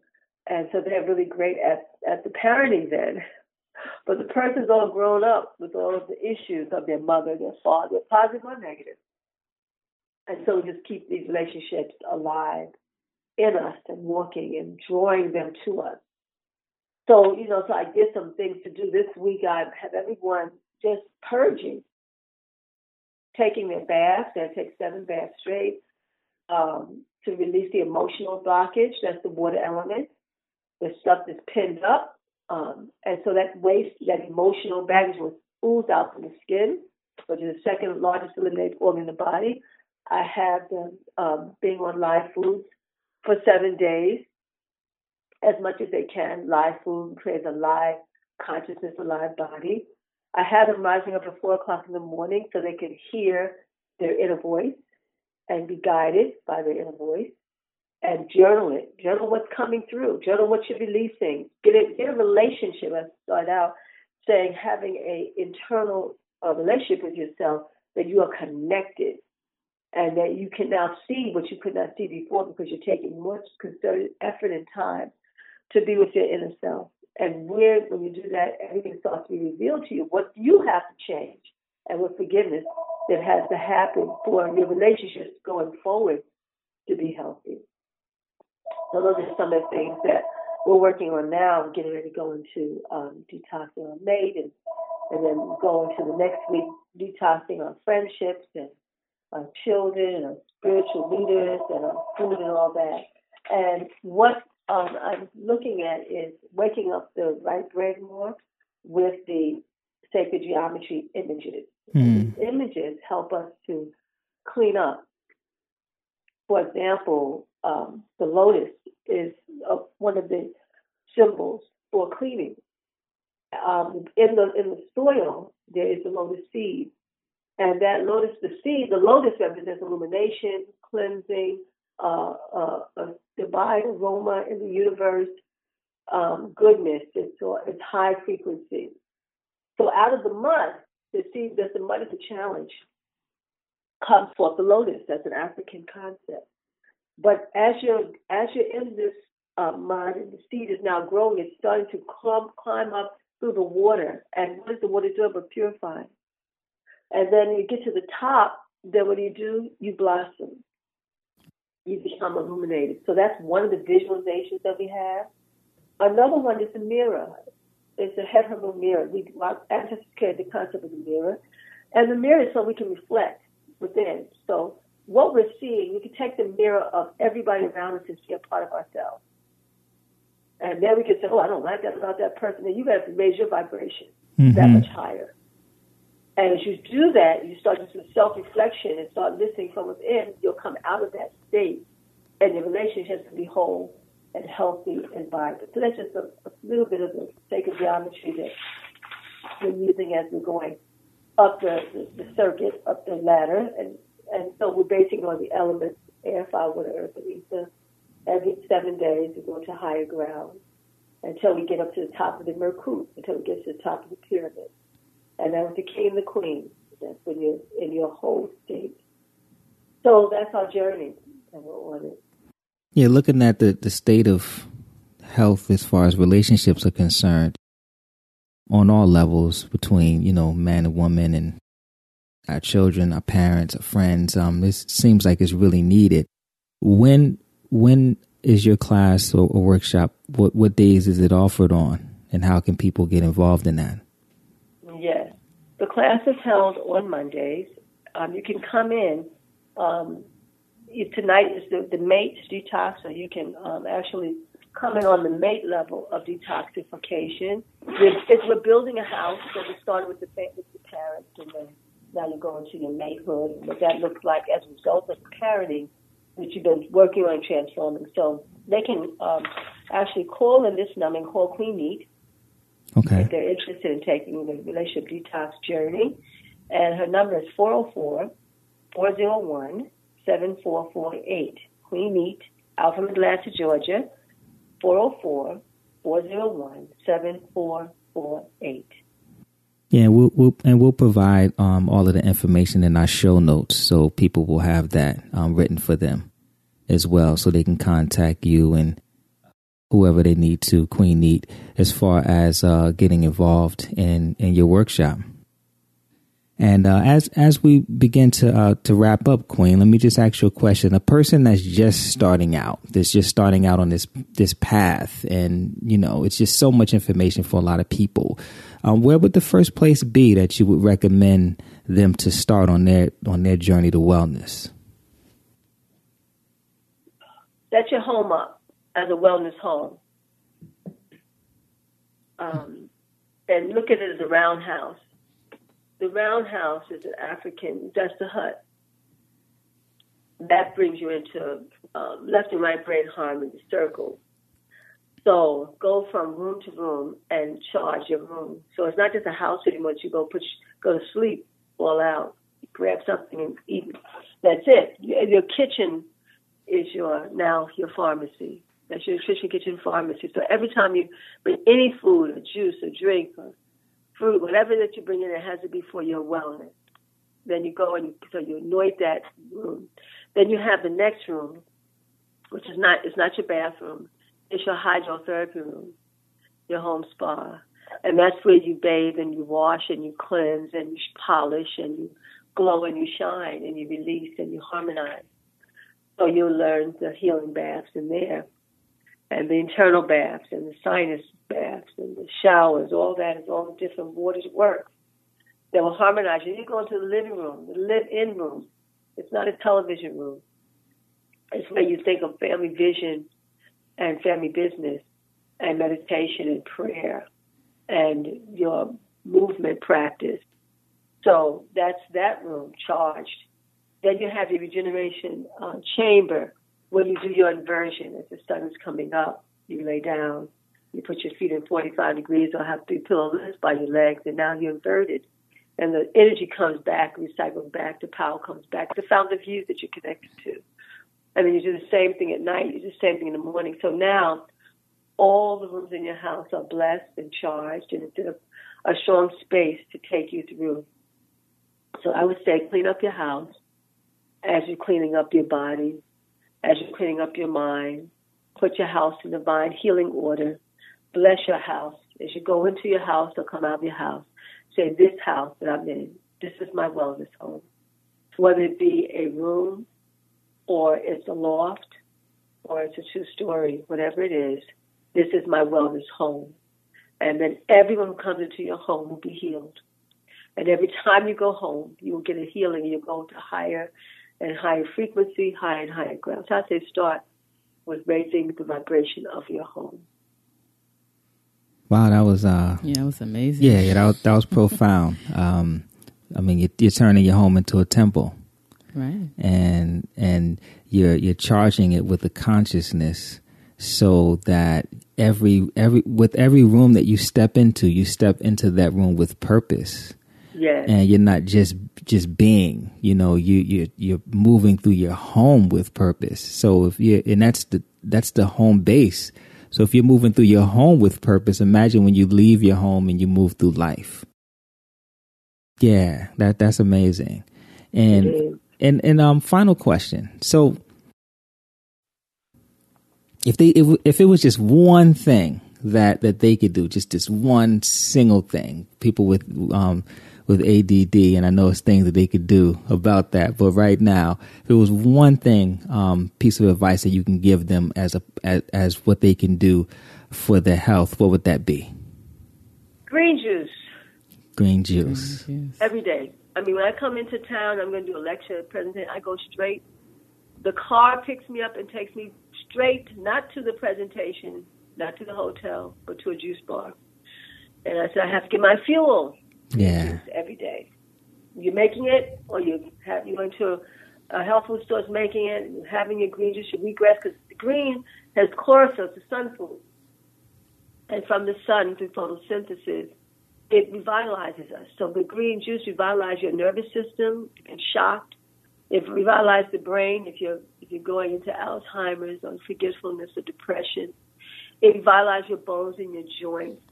and so they're really great at at the parenting then. But the person's all grown up with all of the issues of their mother, their father, positive or negative. And so we just keep these relationships alive in us and working and drawing them to us. So, you know, so I did some things to do this week. I have everyone just purging taking their baths. They take seven baths straight um, to release the emotional blockage. That's the water element. The stuff that's pinned up. Um, and so that waste, that emotional baggage was oozed out from the skin, which is the second largest eliminated organ in the body. I have them um, being on live foods for seven days, as much as they can. Live food creates a live consciousness, a live body. I have them rising up at four o'clock in the morning so they can hear their inner voice and be guided by their inner voice and journal it. Journal what's coming through. Journal what you're releasing. Get a, get a relationship. I start out saying having a internal uh, relationship with yourself that you are connected and that you can now see what you could not see before because you're taking much concerted effort and time to be with your inner self. And where, when you do that, everything starts to be revealed to you. What you have to change, and with forgiveness, that has to happen for your relationships going forward to be healthy. So those are some of the things that we're working on now, getting ready to go into um, detoxing our mate and, and then going to the next week, detoxing our friendships and our children and our spiritual leaders and our food and all that. And what um, I'm looking at is waking up the right brain more with the sacred geometry images. Mm. These images help us to clean up. For example, um, the lotus is uh, one of the symbols for cleaning. Um, in the in the soil, there is the lotus seed, and that lotus, the seed, the lotus represents illumination, cleansing, uh, a divine aroma in the universe, um, goodness. It's, it's high frequency. So out of the mud, the seed, that the mud is a challenge, comes forth the lotus. That's an African concept. But as you're as you're in this uh, mud and the seed is now growing, it's starting to climb, climb up through the water. And what does the water do but purify? And then you get to the top, then what do you do? You blossom. You become illuminated. So that's one of the visualizations that we have. Another one is a mirror. It's a heavenly mirror. We anticipate the concept of the mirror. And the mirror is so we can reflect within. So what we're seeing, we can take the mirror of everybody around us and see a part of ourselves. And then we can say, oh, I don't like that about that person. Then you got to raise your vibration mm-hmm. that much higher. And as you do that, you start to do self reflection and start listening from within, you'll come out of that state and your relationship will be whole and healthy and vibrant. So that's just a, a little bit of the sacred geometry that we're using as we're going up the, the, the circuit, up the ladder. And, and so we're basing on the elements air, fire, water, earth, and ether. Every seven days, we go to higher ground until we get up to the top of the Merkut, until we get to the top of the pyramid. And then with the king and the queen, that's when you're in your whole state. So that's our journey, we're on it. Yeah, looking at the, the state of health as far as relationships are concerned, on all levels between, you know, man and woman and our children, our parents, our friends, um, this seems like it's really needed. When when is your class or, or workshop? What what days is it offered on, and how can people get involved in that? Yes, the class is held on Mondays. Um, you can come in. Um, tonight is the, the mate detox, so you can um, actually come in on the mate level of detoxification. We're, we're building a house, so we started with the, with the parents, and then now you're going to your matehood, and what that looks like as a result of parenting that you've been working on transforming. So they can um, actually call in this number and call Queen Neat. Okay. If they're interested in taking the relationship detox journey. And her number is 404 401 7448. Queen Neat, Alpharetta, Georgia, 404 401 7448. Yeah, we'll, we'll, and we'll provide um, all of the information in our show notes so people will have that um, written for them as well, so they can contact you and whoever they need to, Queen Neat, as far as uh, getting involved in in your workshop. And uh, as as we begin to uh, to wrap up, Queen, let me just ask you a question. A person that's just starting out, that's just starting out on this this path, and you know, it's just so much information for a lot of people. Um, where would the first place be that you would recommend them to start on their on their journey to wellness? Set your home up as a wellness home, um, and look at it as a roundhouse the roundhouse is an African, that's the hut. That brings you into um, left and right brain harmony, circle. So go from room to room and charge your room. So it's not just a house anymore. You go put go to sleep, fall out, grab something and eat. That's it. Your kitchen is your now your pharmacy. That's your nutrition kitchen pharmacy. So every time you bring any food, or juice, or drink, or fruit, whatever that you bring in, it has to be for your wellness. Then you go and you, so you anoint that room. Then you have the next room, which is not it's not your bathroom. It's your hydrotherapy room, your home spa. And that's where you bathe and you wash and you cleanse and you polish and you glow and you shine and you release and you harmonize. So you'll learn the healing baths in there and the internal baths and the sinus baths and the showers. All that is all the different waters work that will harmonize you. You go into the living room, the live-in room. It's not a television room. It's where you think of family vision and family business and meditation and prayer and your movement practice. So that's that room charged. Then you have your regeneration uh, chamber where you do your inversion as the sun is coming up. You lay down, you put your feet in 45 degrees or have three pillows by your legs, and now you're inverted. And the energy comes back, recycles back, the power comes back, the fountain of youth that you're connected to. And then you do the same thing at night, you do the same thing in the morning. So now all the rooms in your house are blessed and charged, and it's a, a strong space to take you through. So I would say clean up your house as you're cleaning up your body, as you're cleaning up your mind. Put your house in divine healing order. Bless your house. As you go into your house or come out of your house, say, This house that I'm in, this is my wellness home. Whether it be a room or it's a loft or it's a two story, whatever it is, this is my wellness home. And then everyone who comes into your home will be healed. And every time you go home, you will get a healing. You go to higher and higher frequency, higher and higher ground. So I say start with raising the vibration of your home. Wow, that was uh yeah, that was amazing. Yeah, yeah that was, that was profound. Um, I mean, you're, you're turning your home into a temple, right? And and you're you're charging it with the consciousness so that every every with every room that you step into, you step into that room with purpose. Yes. And you're not just just being, you know, you you you're moving through your home with purpose. So if you and that's the that's the home base. So if you're moving through your home with purpose, imagine when you leave your home and you move through life. Yeah, that that's amazing. And and and um final question. So if they if, if it was just one thing that that they could do, just this one single thing, people with um with ADD, and I know it's things that they could do about that. But right now, if it was one thing, um, piece of advice that you can give them as a as, as what they can do for their health, what would that be? Green juice. Green juice. Green juice. Every day. I mean, when I come into town, I'm going to do a lecture, presentation. I go straight. The car picks me up and takes me straight, not to the presentation, not to the hotel, but to a juice bar. And I said, I have to get my fuel. Yeah. Every day. You're making it, or you have you went to a health food store is making it, you're having your green juice, your wheatgrass, because the green has chlorophyll, it's a sun food. And from the sun through photosynthesis, it revitalizes us. So the green juice revitalizes your nervous system. You've been shocked. It revitalizes the brain if you're if you're going into Alzheimer's or forgetfulness or depression. It revitalizes your bones and your joints.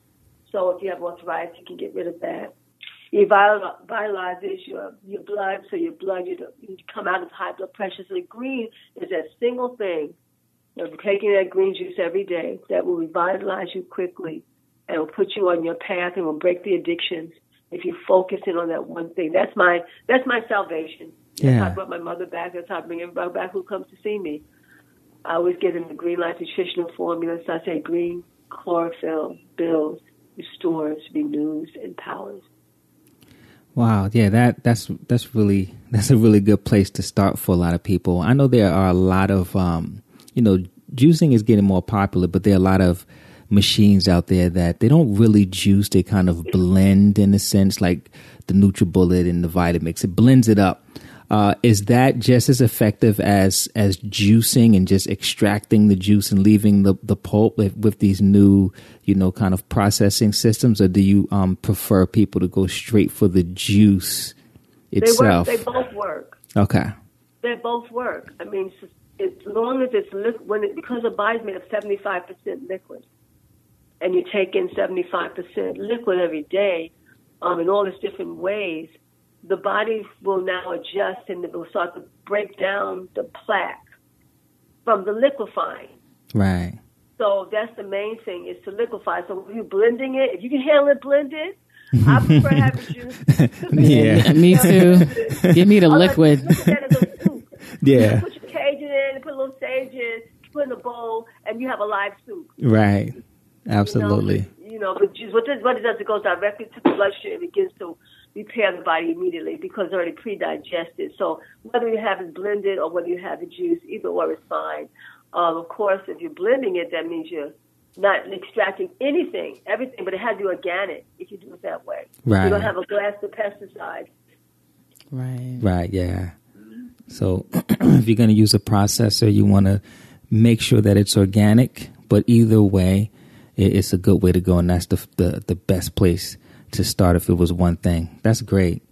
So if you have arthritis, you can get rid of that. It vitalizes your your blood, so your blood you, you come out of high blood pressure. So the green is that single thing. You know, taking that green juice every day that will revitalize you quickly and will put you on your path and will break the addictions if you focus in on that one thing. That's my that's my salvation. Yeah. That's how I brought my mother back. That's how I bring everybody back who comes to see me. I always give them the green life nutritional formula. So I say green, chlorophyll, builds, restores, renews, empowers. Wow, yeah, that that's that's really that's a really good place to start for a lot of people. I know there are a lot of um, you know, juicing is getting more popular, but there are a lot of machines out there that they don't really juice, they kind of blend in a sense like the NutriBullet and the Vitamix. It blends it up. Uh, is that just as effective as as juicing and just extracting the juice and leaving the the pulp with, with these new, you know, kind of processing systems, or do you um, prefer people to go straight for the juice itself? They work. They both work. Okay. They both work. I mean, as long as it's liquid, when it, because the body's made of seventy five percent liquid, and you take in seventy five percent liquid every day, um, in all these different ways the body will now adjust and it will start to break down the plaque from the liquefying. Right. So that's the main thing is to liquefy. So if you're blending it, if you can handle it blended, I prefer having juice. yeah, me too. Give me the liquid. yeah. Put your cayenne in, put a little sage in, put in a bowl, and you have a live soup. Right. Absolutely. You know, you know but juice, what, does, what it does, it goes directly to the bloodstream. It begins to repair the body immediately because it's already pre-digested. So whether you have it blended or whether you have it juice, either or is fine. Um, of course, if you're blending it, that means you're not extracting anything, everything, but it has to be organic if you do it that way. Right. You don't have a glass of pesticide. Right. Right. Yeah. So if you're going to use a processor, you want to make sure that it's organic. But either way, it's a good way to go, and that's the the, the best place to start if it was one thing. That's great.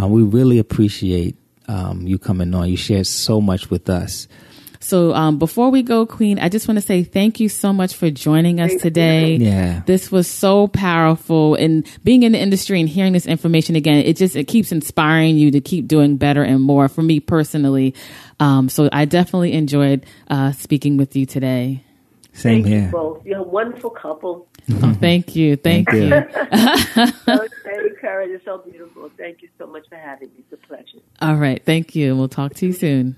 Uh, we really appreciate um, you coming on. You shared so much with us. So um, before we go, Queen, I just want to say thank you so much for joining us today. Yeah, this was so powerful, and being in the industry and hearing this information again, it just it keeps inspiring you to keep doing better and more. For me personally, um, so I definitely enjoyed uh, speaking with you today. Same thank here. You both. You're a wonderful couple. Oh, thank you. Thank, you. thank you. so encouraging. It's so beautiful. Thank you so much for having me. It's a pleasure. All right. Thank you. We'll talk to you soon.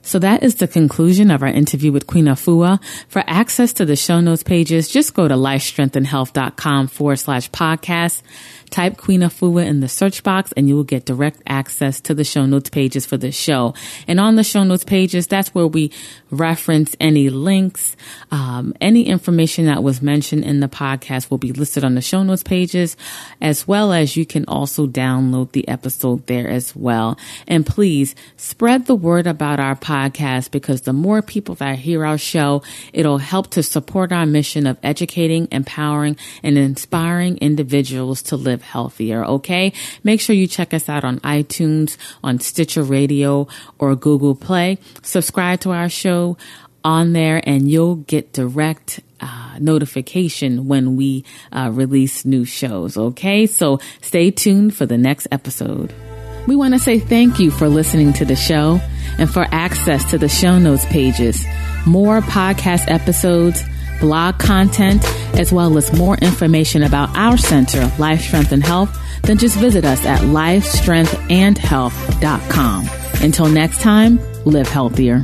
So that is the conclusion of our interview with Queen Afua. For access to the show notes pages, just go to lifestrengthandhealth.com forward slash podcast. Type Queen Afua in the search box and you will get direct access to the show notes pages for the show. And on the show notes pages, that's where we reference any links, um, any information that was mentioned in the podcast will be listed on the show notes pages, as well as you can also download the episode there as well. And please spread the word about our podcast because the more people that hear our show, it'll help to support our mission of educating, empowering, and inspiring individuals to live live healthier. Okay. Make sure you check us out on iTunes, on Stitcher Radio or Google Play. Subscribe to our show on there and you'll get direct uh, notification when we uh, release new shows. Okay. So stay tuned for the next episode. We want to say thank you for listening to the show and for access to the show notes pages, more podcast episodes, blog content, as well as more information about our center, Life Strength and Health, then just visit us at lifestrengthandhealth.com. Until next time, live healthier.